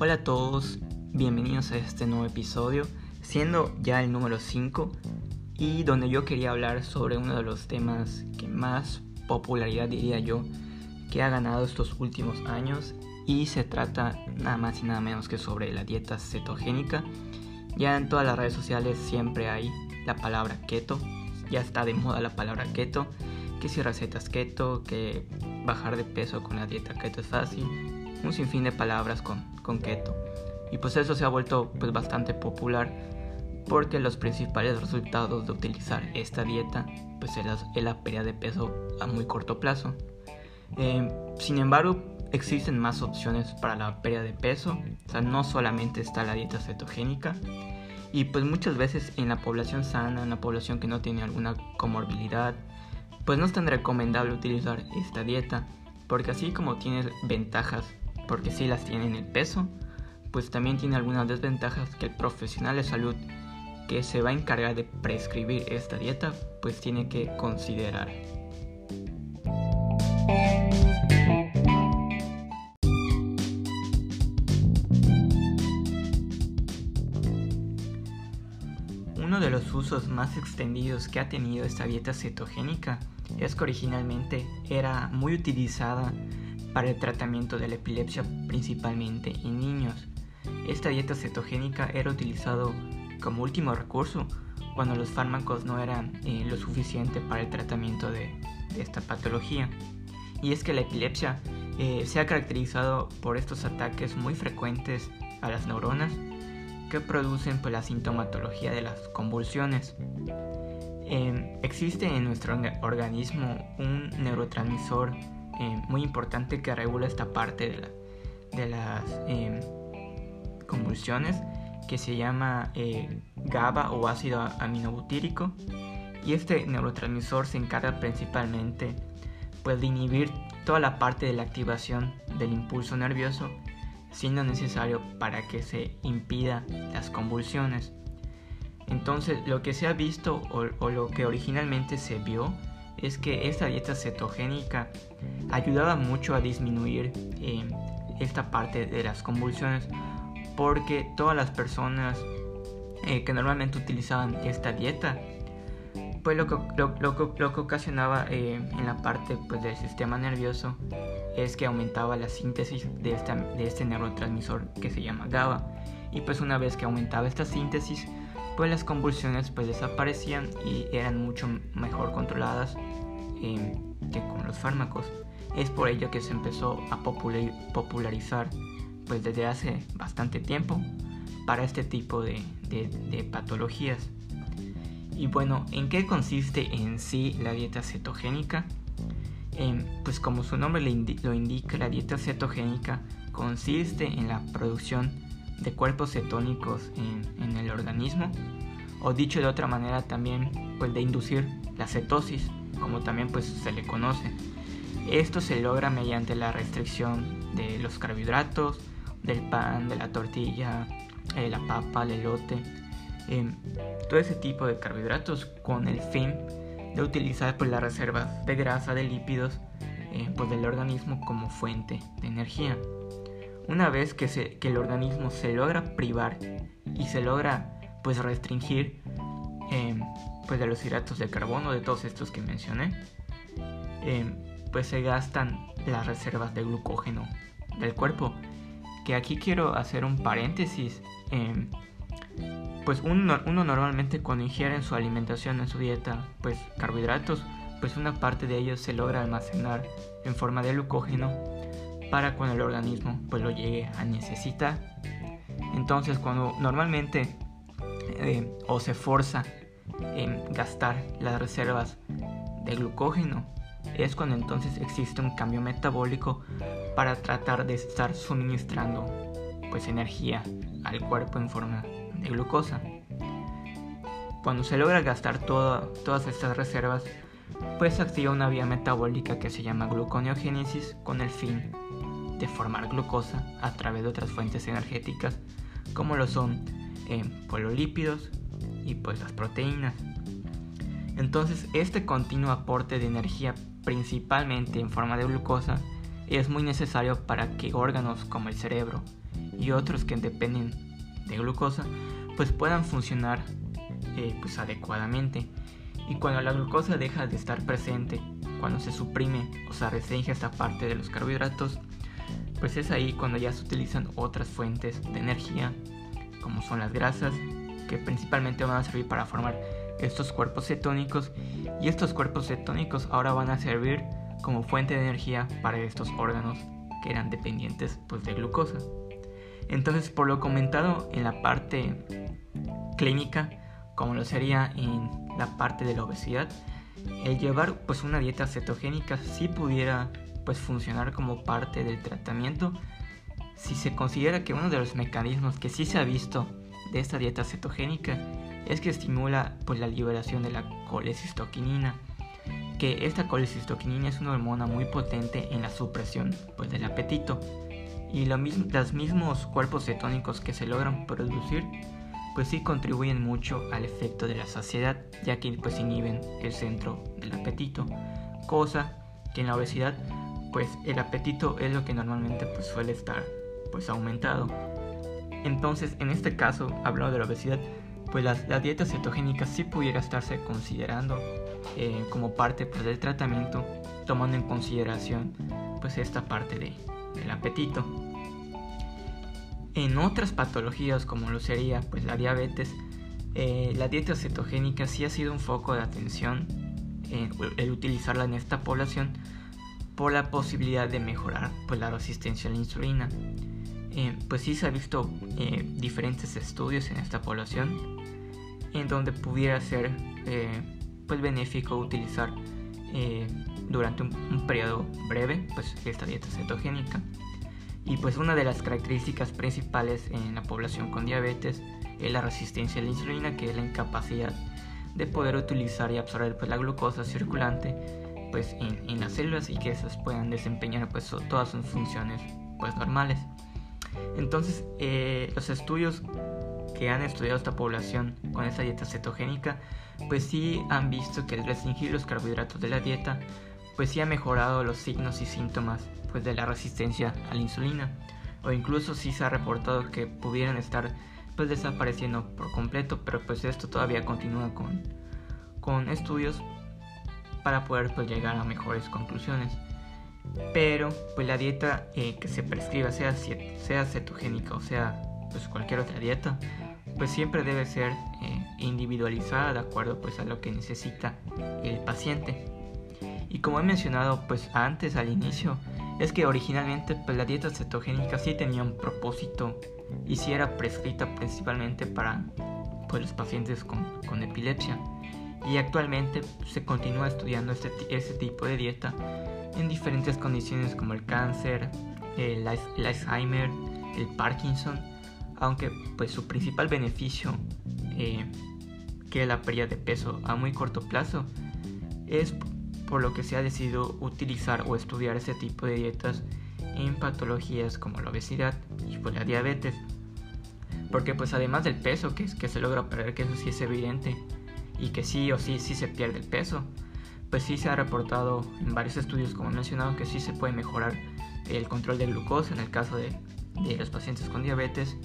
Hola a todos, bienvenidos a este nuevo episodio, siendo ya el número 5 y donde yo quería hablar sobre uno de los temas que más popularidad diría yo que ha ganado estos últimos años y se trata nada más y nada menos que sobre la dieta cetogénica. Ya en todas las redes sociales siempre hay la palabra keto, ya está de moda la palabra keto, que si recetas keto, que bajar de peso con la dieta keto es fácil, un sinfín de palabras con, con keto. Y pues eso se ha vuelto pues bastante popular porque los principales resultados de utilizar esta dieta pues es la, pérdida de peso a muy corto plazo. Eh, sin embargo, existen más opciones para la pérdida de peso, o sea, no solamente está la dieta cetogénica, y pues muchas veces en la población sana, en la población que no tiene alguna comorbilidad, pues no es tan recomendable utilizar esta dieta, porque así como tiene ventajas porque si las tiene en el peso, pues también tiene algunas desventajas que el profesional de salud que se va a encargar de prescribir esta dieta, pues tiene que considerar. Uno de los usos más extendidos que ha tenido esta dieta cetogénica es que originalmente era muy utilizada para el tratamiento de la epilepsia principalmente en niños. Esta dieta cetogénica era utilizado como último recurso cuando los fármacos no eran eh, lo suficiente para el tratamiento de, esta patología. Y es que la epilepsia eh, se ha caracterizado por estos ataques muy frecuentes a las neuronas que producen pues, la sintomatología de las convulsiones. Em, existe en nuestro organismo un neurotransmisor eh, muy importante que regula esta parte de, las eh, convulsiones que se llama eh, GABA o ácido aminobutírico y este neurotransmisor se encarga principalmente pues, de inhibir toda la parte de la activación del impulso nervioso siendo necesario para que se impida las convulsiones. Entonces lo que se ha visto o lo que originalmente se vio es que esta dieta cetogénica ayudaba mucho a disminuir eh, esta parte de las convulsiones porque todas las personas eh, que normalmente utilizaban esta dieta pues lo que, lo, que ocasionaba eh, en la parte pues, del sistema nervioso es que aumentaba la síntesis de, esta, de este neurotransmisor que se llama GABA. Y pues una vez que aumentaba esta síntesis pues las convulsiones pues desaparecían y eran mucho mejor controladas eh, que con los fármacos. Es por ello que se empezó a popularizar pues desde hace bastante tiempo para este tipo de, patologías. Y bueno, ¿en qué consiste en sí la dieta cetogénica? Eh, pues como su nombre lo indica, la dieta cetogénica consiste en la producción de cuerpos cetónicos en, el organismo, o dicho de otra manera también, pues de inducir la cetosis, como también pues se le conoce. Esto se logra mediante la restricción de los carbohidratos, del pan, de la tortilla, eh, la papa, el elote, em, todo ese tipo de carbohidratos con el fin de utilizar pues, las reservas de grasa, de lípidos eh, pues, del organismo como fuente de energía. Una vez que, se, que el organismo se logra privar y se logra pues restringir em, pues de los hidratos de carbono, de todos estos que mencioné, em, pues se gastan las reservas de glucógeno del cuerpo. Que aquí quiero hacer un paréntesis. Em, pues uno, uno, normalmente cuando ingiere en su alimentación, en su dieta, pues carbohidratos, pues una parte de ellos se logra almacenar en forma de glucógeno para cuando el organismo pues lo llegue a necesitar. Entonces cuando normalmente eh, o se forza en gastar las reservas de glucógeno es cuando entonces existe un cambio metabólico para tratar de estar suministrando pues energía al cuerpo en forma de glucosa. Cuando se logra gastar todas estas reservas, pues activa una vía metabólica que se llama gluconeogénesis con el fin de formar glucosa a través de otras fuentes energéticas como lo son eh, pololípidos y pues las proteínas. Entonces este continuo aporte de energía principalmente en forma de glucosa es muy necesario para que órganos como el cerebro y otros que dependen de glucosa pues puedan funcionar eh, pues adecuadamente. Y cuando la glucosa deja de estar presente, cuando se suprime o se restringe esta parte de los carbohidratos, pues es ahí cuando ya se utilizan otras fuentes de energía, como son las grasas, que principalmente van a servir para formar estos cuerpos cetónicos y estos cuerpos cetónicos ahora van a servir como fuente de energía para estos órganos que eran dependientes pues, de glucosa. Entonces, por lo comentado en la parte clínica, como lo sería en la parte de la obesidad, el llevar pues una dieta cetogénica sí pudiera pues funcionar como parte del tratamiento. Si se considera que uno de los mecanismos que sí se ha visto de esta dieta cetogénica es que estimula pues la liberación de la colecistoquinina que esta colecistoquinina es una hormona muy potente en la supresión pues del apetito. Y los mismos cuerpos cetónicos que se logran producir pues sí contribuyen mucho al efecto de la saciedad, ya que pues inhiben el centro del apetito, cosa que en la obesidad pues el apetito es lo que normalmente pues suele estar pues aumentado. Entonces, en este caso, hablando de la obesidad, pues la, dieta cetogénica sí pudiera estarse considerando eh, como parte pues, del tratamiento, tomando en consideración pues esta parte de, del apetito. En otras patologías como lo sería pues la diabetes, eh, la dieta cetogénica sí ha sido un foco de atención el utilizarla en esta población por la posibilidad de mejorar pues, la resistencia a la insulina. Eh, pues sí se ha visto eh, diferentes estudios en esta población en donde pudiera ser pues benéfico utilizar durante un, un, periodo breve pues esta dieta cetogénica y pues una de las características principales en la población con diabetes es la resistencia a la insulina, que es la incapacidad de poder utilizar y absorber pues, la glucosa circulante pues, en, las células y que esas puedan desempeñar pues, todas sus funciones pues, normales. Entonces, eh, los estudios que han estudiado esta población con esta dieta cetogénica, pues sí han visto que el restringir los carbohidratos de la dieta, pues sí ha mejorado los signos y síntomas pues, de la resistencia a la insulina o incluso si se ha reportado que pudieran estar pues desapareciendo por completo pero pues esto todavía continúa con, con estudios para poder pues llegar a mejores conclusiones pero pues la dieta eh, que se prescriba sea, sea cetogénica o sea pues cualquier otra dieta pues siempre debe ser eh, individualizada de acuerdo pues a lo que necesita el paciente y como he mencionado pues antes al inicio es que originalmente pues, la dieta cetogénica sí tenía un propósito y sí era prescrita principalmente para pues, los pacientes con, con epilepsia. Y actualmente se continúa estudiando este, este tipo de dieta en diferentes condiciones como el cáncer, el, Alzheimer, el Parkinson, aunque pues su principal beneficio, eh, que la pérdida de peso a muy corto plazo, es por lo que se ha decidido utilizar o estudiar este tipo de dietas en patologías como la obesidad y pues la diabetes. Porque pues además del peso que, que se logra perder, que eso sí es evidente, y que sí o sí sí se pierde el peso, pues sí se ha reportado en varios estudios como he mencionado que sí se puede mejorar el control de glucosa en el caso de, de los pacientes con diabetes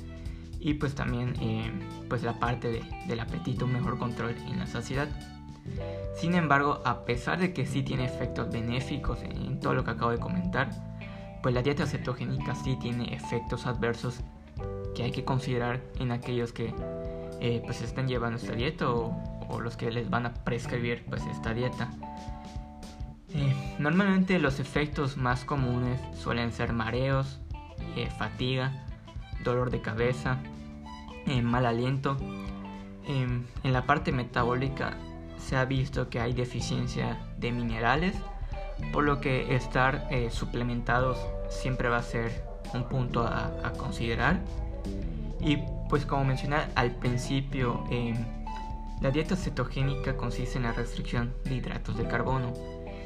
y pues también eh, pues la parte de, del apetito, un mejor control en la saciedad. Sin embargo, a pesar de que sí tiene efectos benéficos en todo lo que acabo de comentar, pues la dieta cetogénica sí tiene efectos adversos que hay que considerar en aquellos que eh, pues están llevando esta dieta o, los que les van a prescribir pues esta dieta. Eh, normalmente los efectos más comunes suelen ser mareos, eh, fatiga, dolor de cabeza, mal aliento. en la parte metabólica se ha visto que hay deficiencia de minerales, por lo que estar eh, suplementados siempre va a ser un punto a, considerar. Y pues como mencioné al principio, em, la dieta cetogénica consiste en la restricción de hidratos de carbono.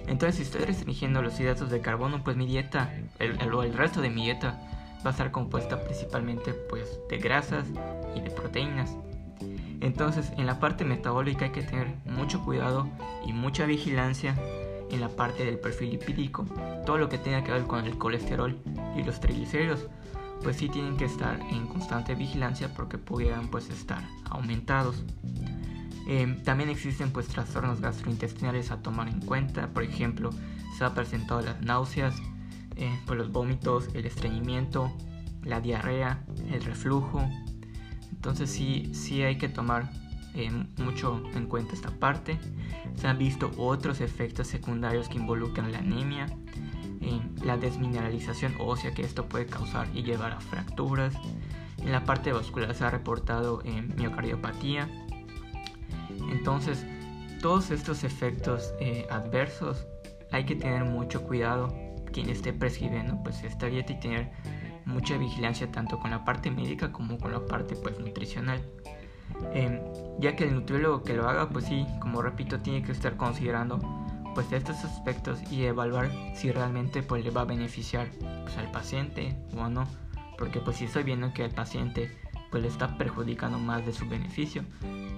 Entonces si estoy restringiendo los hidratos de carbono, pues mi dieta, el, el, el resto de mi dieta va a estar compuesta principalmente pues de grasas y de proteínas. Entonces, en la parte metabólica hay que tener mucho cuidado y mucha vigilancia en la parte del perfil lipídico, todo lo que tenga que ver con el colesterol y los triglicéridos, pues sí tienen que estar en constante vigilancia porque pudieran pues estar aumentados. Em, también existen pues trastornos gastrointestinales a tomar en cuenta, por ejemplo, se ha presentado las náuseas, eh, pues los vómitos, el estreñimiento, la diarrea, el reflujo. Entonces sí, sí hay que tomar eh, mucho en cuenta esta parte. Se han visto otros efectos secundarios que involucran la anemia, eh, la desmineralización ósea que esto puede causar y llevar a fracturas. En la parte vascular se ha reportado miocardiopatía. Entonces, todos estos efectos adversos hay que tener mucho cuidado. Quien esté prescribiendo pues esta dieta y tener mucha vigilancia tanto con la parte médica como con la parte pues nutricional. Em, ya que el nutriólogo que lo haga pues sí como repito tiene que estar considerando pues estos aspectos y evaluar si realmente pues le va a beneficiar pues, al paciente o no. Porque pues si estoy viendo que el paciente pues le está perjudicando más de su beneficio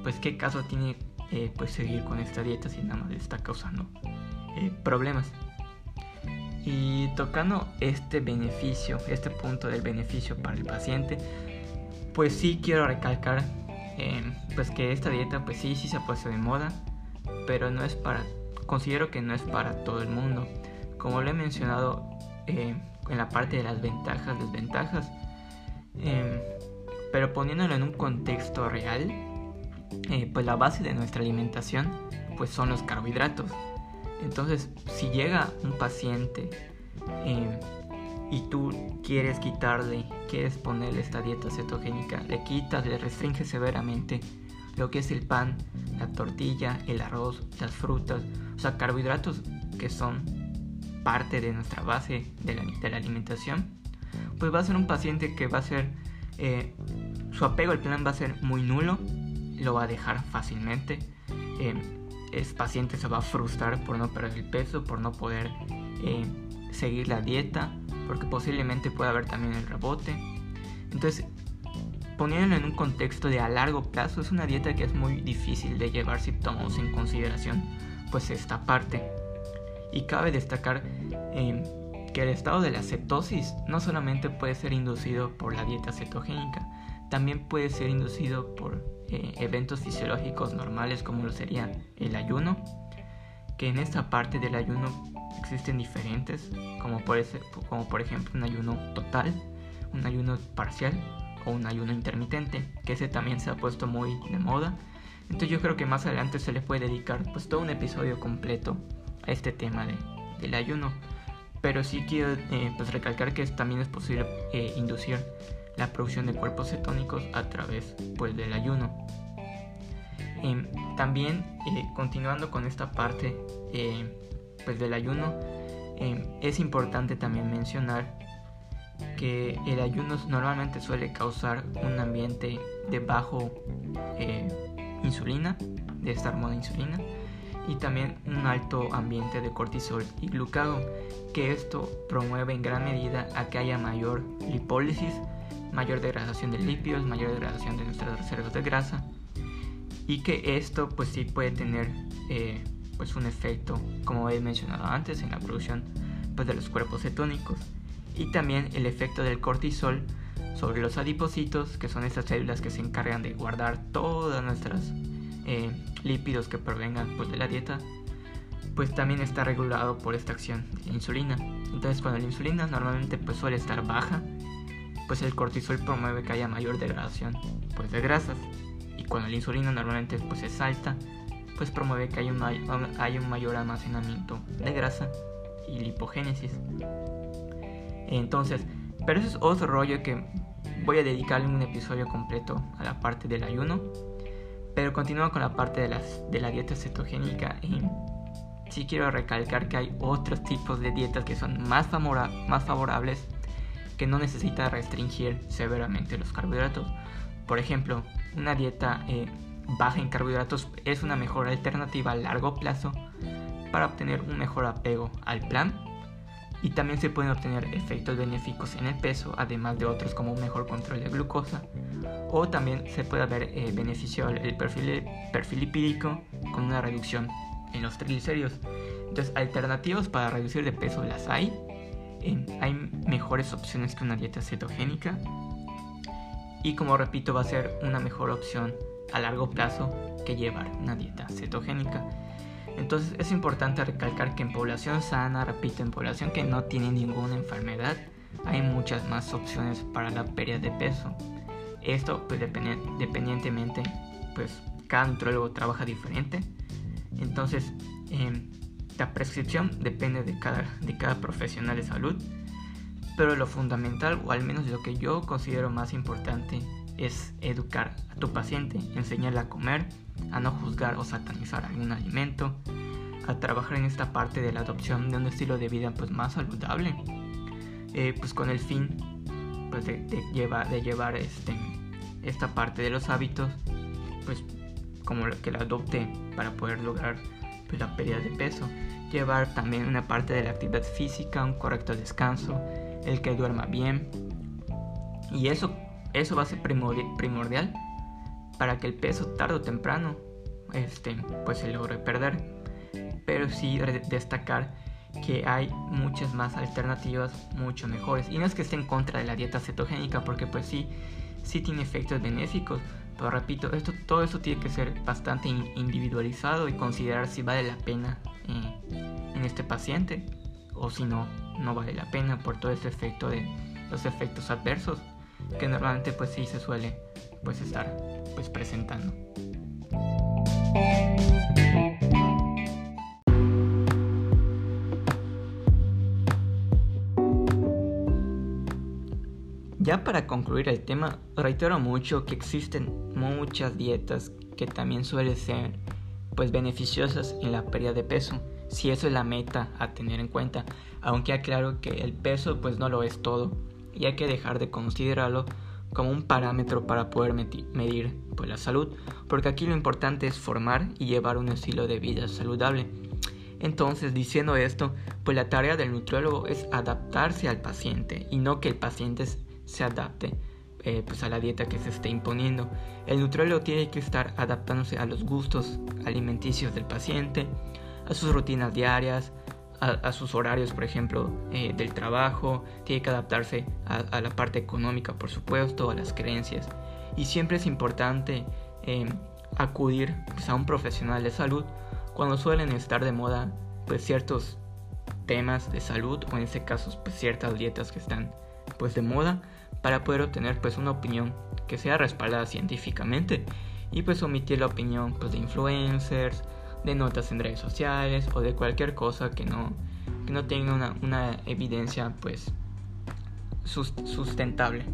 pues qué caso tiene eh, pues seguir con esta dieta si nada más le está causando eh, problemas. Y tocando este beneficio, este punto del beneficio para el paciente, pues sí quiero recalcar eh, pues que esta dieta pues sí, sí se ha puesto de moda, pero no es para, considero que no es para todo el mundo. Como lo he mencionado eh, en la parte de las ventajas, desventajas, pero poniéndolo en un contexto real, pues la base de nuestra alimentación pues son los carbohidratos. Entonces, si llega un paciente em, y tú quieres quitarle, quieres ponerle esta dieta cetogénica, le quitas, le restringes severamente lo que es el pan, la tortilla, el arroz, las frutas, o sea, carbohidratos que son parte de nuestra base de la, alimentación, pues va a ser un paciente que va a ser, eh, su apego al plan va a ser muy nulo, lo va a dejar fácilmente. Em, es paciente se va a frustrar por no perder el peso, por no poder eh, seguir la dieta, porque posiblemente pueda haber también el rebote. Entonces, poniéndolo en un contexto de a largo plazo, es una dieta que es muy difícil de llevar si tomamos en consideración pues esta parte. Y cabe destacar eh, que el estado de la cetosis no solamente puede ser inducido por la dieta cetogénica, también puede ser inducido por eh, eventos fisiológicos normales como lo sería el ayuno, que en esta parte del ayuno existen diferentes, como por, como por ejemplo un ayuno total, un ayuno parcial o un ayuno intermitente, que ese también se ha puesto muy de moda. Entonces yo creo que más adelante se le puede dedicar pues todo un episodio completo a este tema de, del ayuno. Pero sí quiero eh, pues recalcar que también es posible eh, inducir la producción de cuerpos cetónicos a través pues, del ayuno. Em, también eh, continuando con esta parte pues, del ayuno, em, es importante también mencionar que el ayuno normalmente suele causar un ambiente de bajo insulina, de esta hormona insulina, y también un alto ambiente de cortisol y glucagón, que esto promueve en gran medida a que haya mayor lipólisis mayor degradación de lípidos, mayor degradación de nuestras reservas de grasa y que esto pues sí puede tener eh, pues un efecto como he mencionado antes en la producción pues de los cuerpos cetónicos y también el efecto del cortisol sobre los adipocitos que son estas células que se encargan de guardar todas nuestras eh, lípidos que provengan pues de la dieta pues también está regulado por esta acción de la insulina. Entonces cuando la insulina normalmente pues suele estar baja pues el cortisol promueve que haya mayor degradación pues, de grasas. Y cuando la insulina normalmente pues es alta pues promueve que haya un, hay un mayor almacenamiento de grasa y lipogénesis. Entonces pero eso es otro rollo que voy a dedicarle un episodio completo a la parte del ayuno pero continúo con la parte de, las, de la dieta cetogénica y sí quiero recalcar que hay otros tipos de dietas que son más, más favorables que no necesita restringir severamente los carbohidratos. Por ejemplo, una dieta eh, baja en carbohidratos es una mejor alternativa a largo plazo para obtener un mejor apego al plan y también se pueden obtener efectos benéficos en el peso, además de otros como un mejor control de glucosa, o también se puede haber eh, beneficio el perfil, perfil lipídico con una reducción en los triglicéridos. Entonces, alternativas para reducir de peso las hay. hay mejores opciones que una dieta cetogénica. Y como repito, va a ser una mejor opción a largo plazo que llevar una dieta cetogénica. Entonces es importante recalcar que en población sana, repito, en población que no tiene ninguna enfermedad, hay muchas más opciones para la pérdida de peso. Esto pues dependientemente, pues cada nutriólogo trabaja diferente. Entonces em, la prescripción depende de cada, de cada profesional de salud. Pero lo fundamental, o al menos lo que yo considero más importante, es educar a tu paciente, enseñarle a comer, a no juzgar o satanizar algún alimento, a trabajar en esta parte de la adopción de un estilo de vida pues más saludable, eh, pues con el fin pues de, llevar, de llevar este, esta parte de los hábitos pues como que la adopte para poder lograr pues, la pérdida de peso, llevar también una parte de la actividad física, un correcto descanso, el que duerma bien. Y eso eso va a ser primordial para que el peso tarde o temprano este, pues se logre perder. Pero sí destacar que hay muchas más alternativas mucho mejores. Y no es que esté en contra de la dieta cetogénica, porque pues sí, sí tiene efectos benéficos. Pero repito, esto, todo eso tiene que ser bastante individualizado y considerar si vale la pena eh, en este paciente o si no, no vale la pena por todo este efecto de los efectos adversos que normalmente pues sí se suele pues estar pues presentando. Ya para concluir el tema, reitero mucho que existen muchas dietas que también suelen ser pues beneficiosas en la pérdida de peso, si eso es la meta a tener en cuenta, aunque aclaro que el peso pues no lo es todo y hay que dejar de considerarlo como un parámetro para poder medir pues, la salud, porque aquí lo importante es formar y llevar un estilo de vida saludable. Entonces, diciendo esto, pues la tarea del nutriólogo es adaptarse al paciente y no que el paciente se adapte eh, pues a la dieta que se esté imponiendo. El nutriólogo tiene que estar adaptándose a los gustos alimenticios del paciente, a sus rutinas diarias, a, sus horarios, por ejemplo, eh, del trabajo, tiene que adaptarse a, la parte económica, por supuesto, a las creencias. Y siempre es importante em, acudir pues, a un profesional de salud cuando suelen estar de moda pues, ciertos temas de salud o en este caso pues, ciertas dietas que están pues de moda para poder obtener pues una opinión que sea respaldada científicamente y pues omitir la opinión pues de influencers de notas en redes sociales o de cualquier cosa que no, que no tenga una, una evidencia pues sustentable.